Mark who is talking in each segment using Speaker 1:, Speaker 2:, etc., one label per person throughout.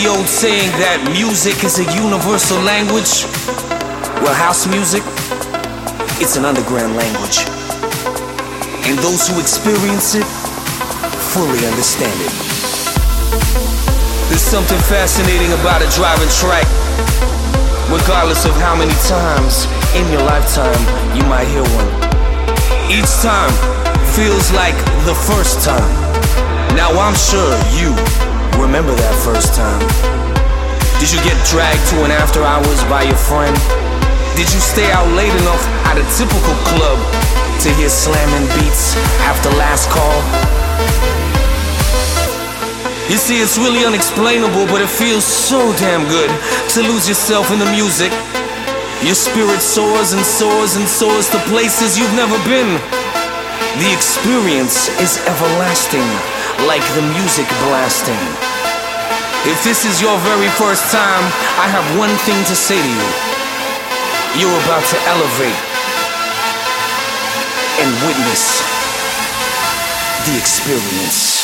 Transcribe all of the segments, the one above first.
Speaker 1: the old saying that music is a universal language. Well, house music, it's an underground language. And those who experience it fully understand it. There's something fascinating about a driving track. Regardless of how many times in your lifetime you might hear one. Each time feels like the first time. Now I'm sure you remember that first time. Did you get dragged to an after hours by your friend? Did you stay out late enough at a typical club to hear slamming beats after last call? You see, it's really unexplainable, but it feels so damn good to lose yourself in the music. Your spirit soars and soars and soars to places you've never been. The experience is everlasting, like the music blasting. If this is your very first time, I have one thing to say to you. You're about to elevate and witness the experience.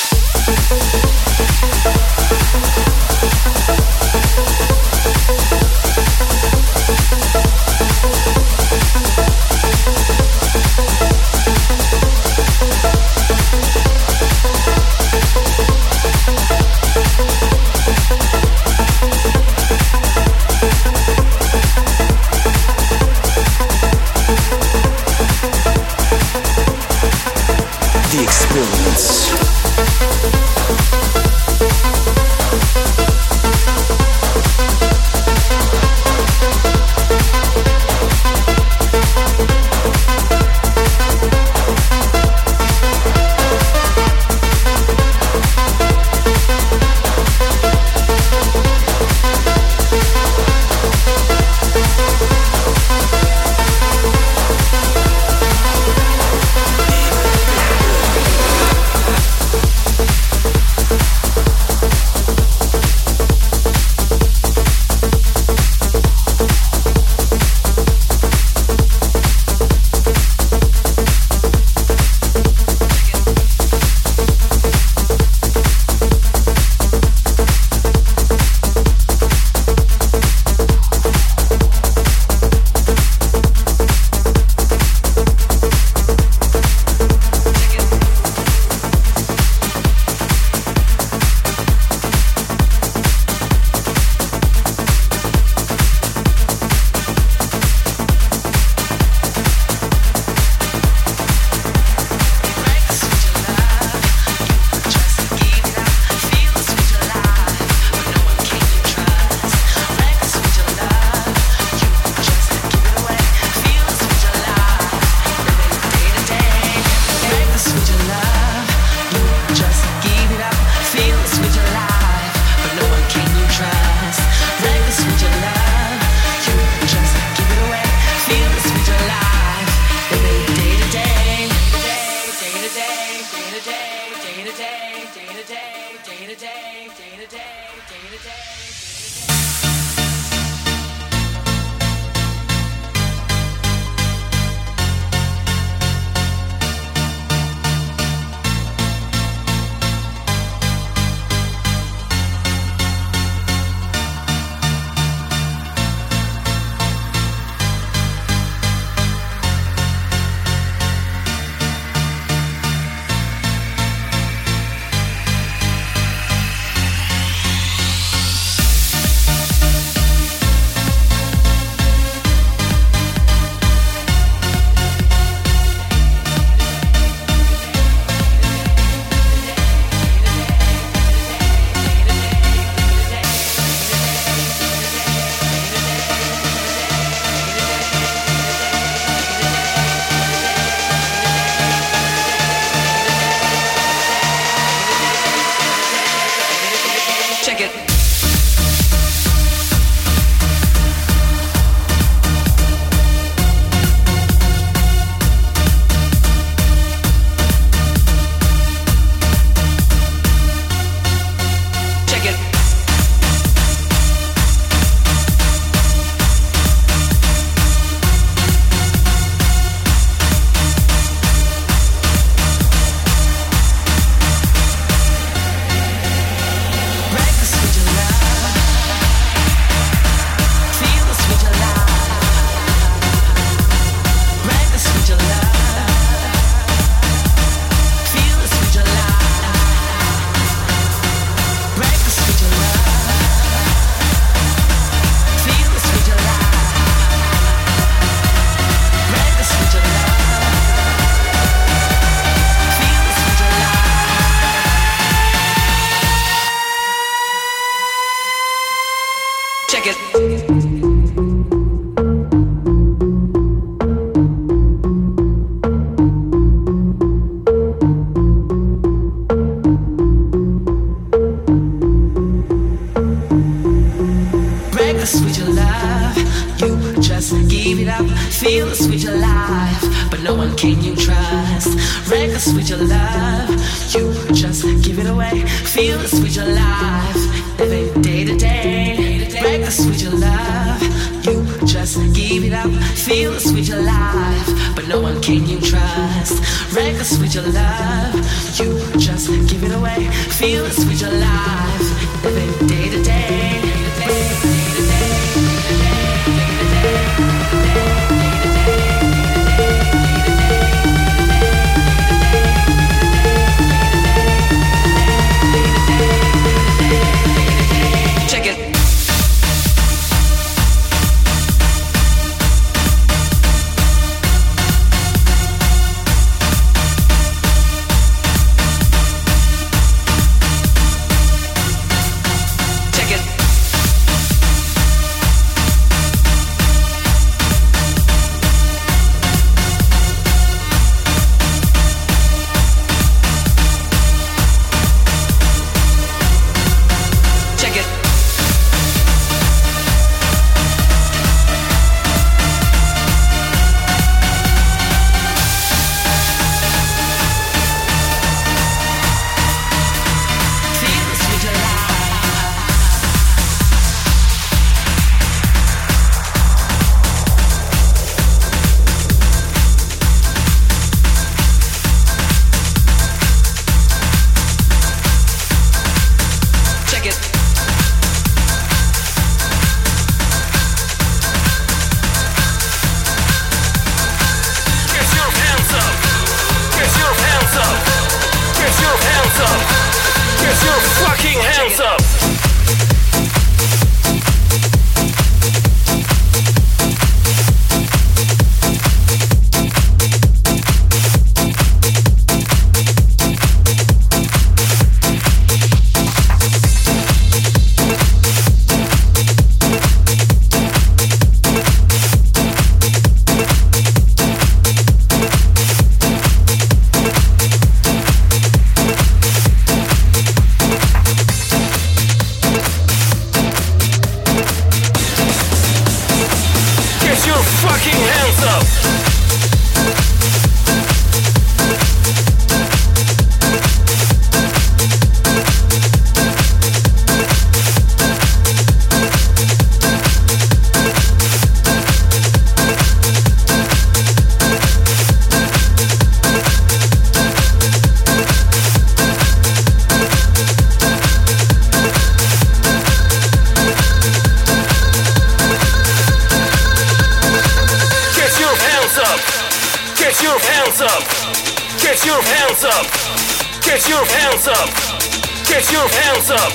Speaker 1: hands up.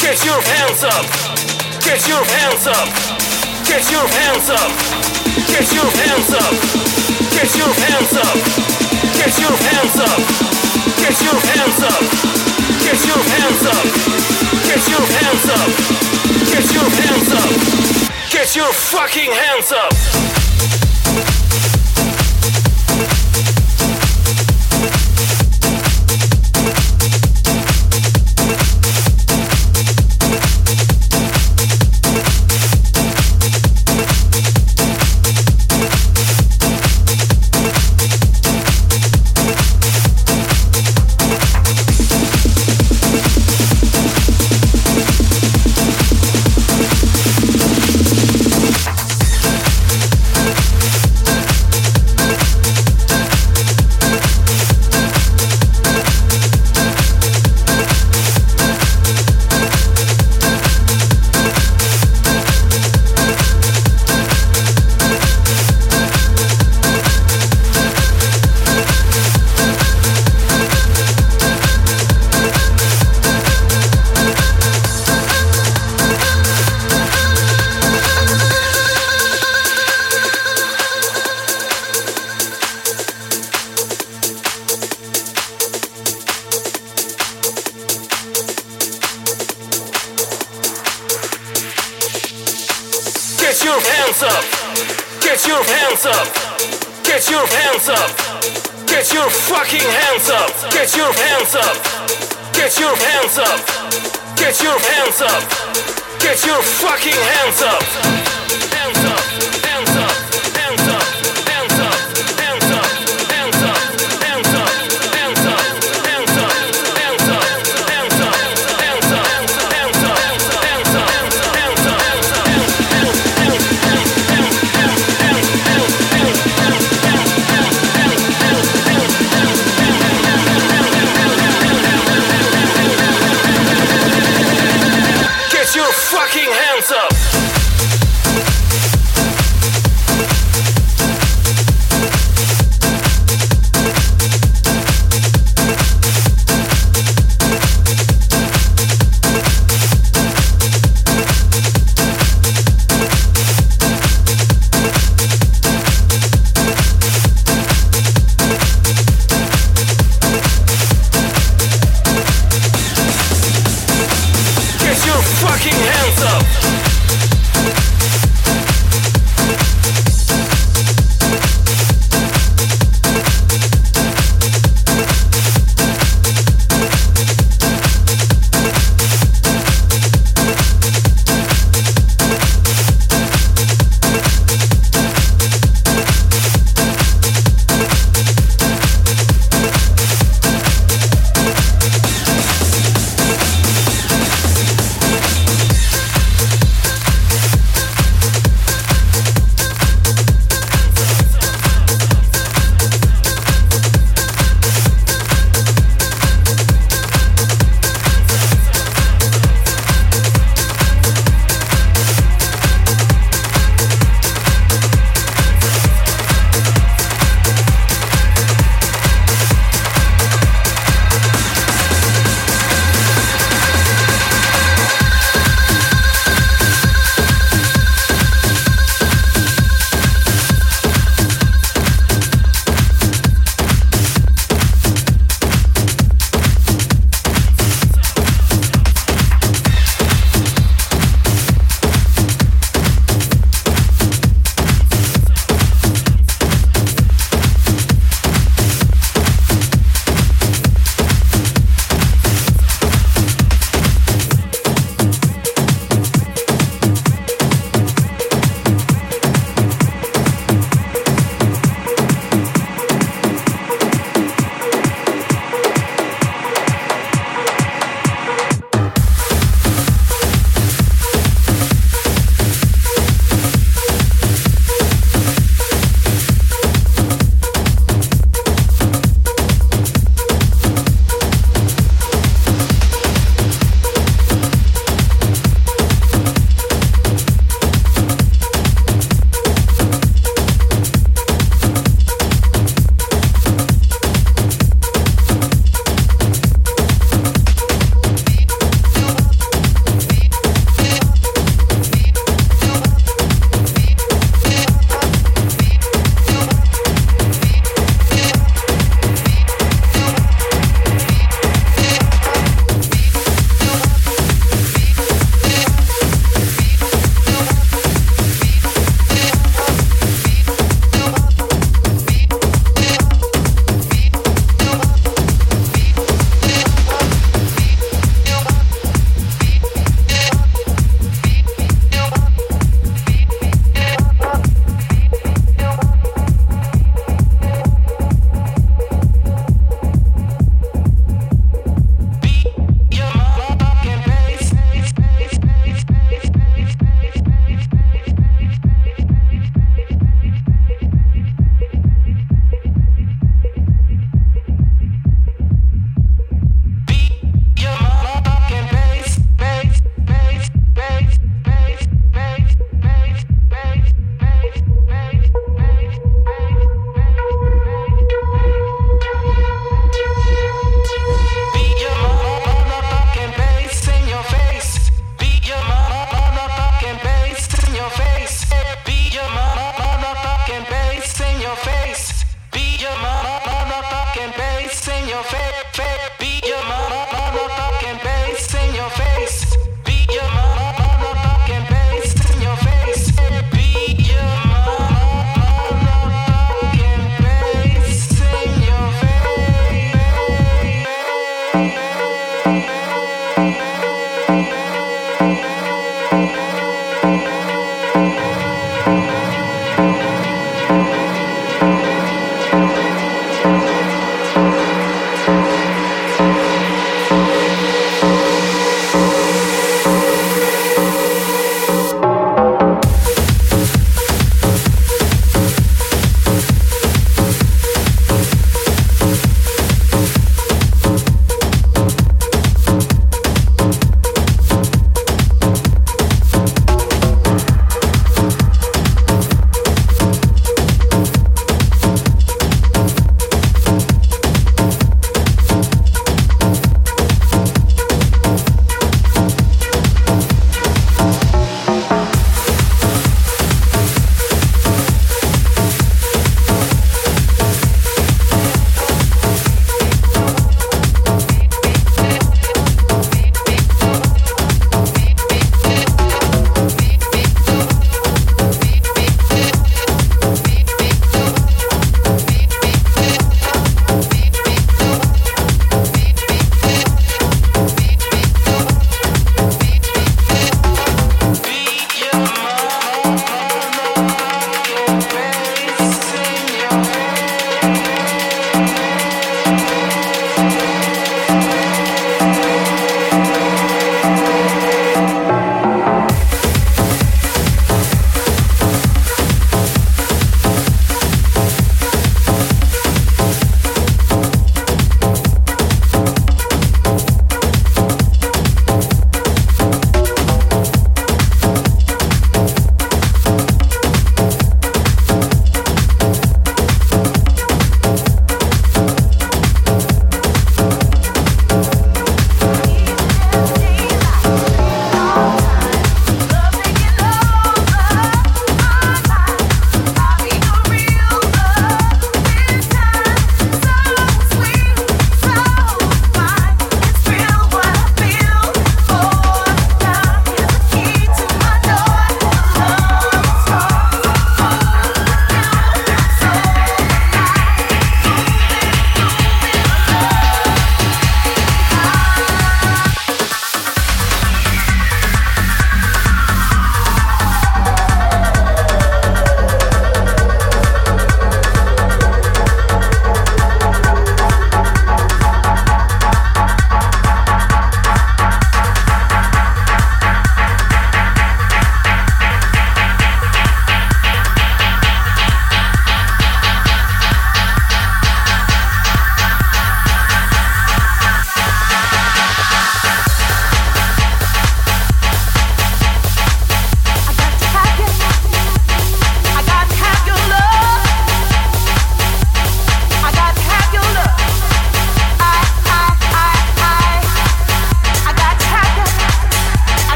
Speaker 1: Get your hands up. Get your hands up. Get your hands up. Get your hands up. Get your hands up. Get your hands up. Get your hands up. Get your hands up. Get your hands up. Get your hands up. Get your fucking hands up.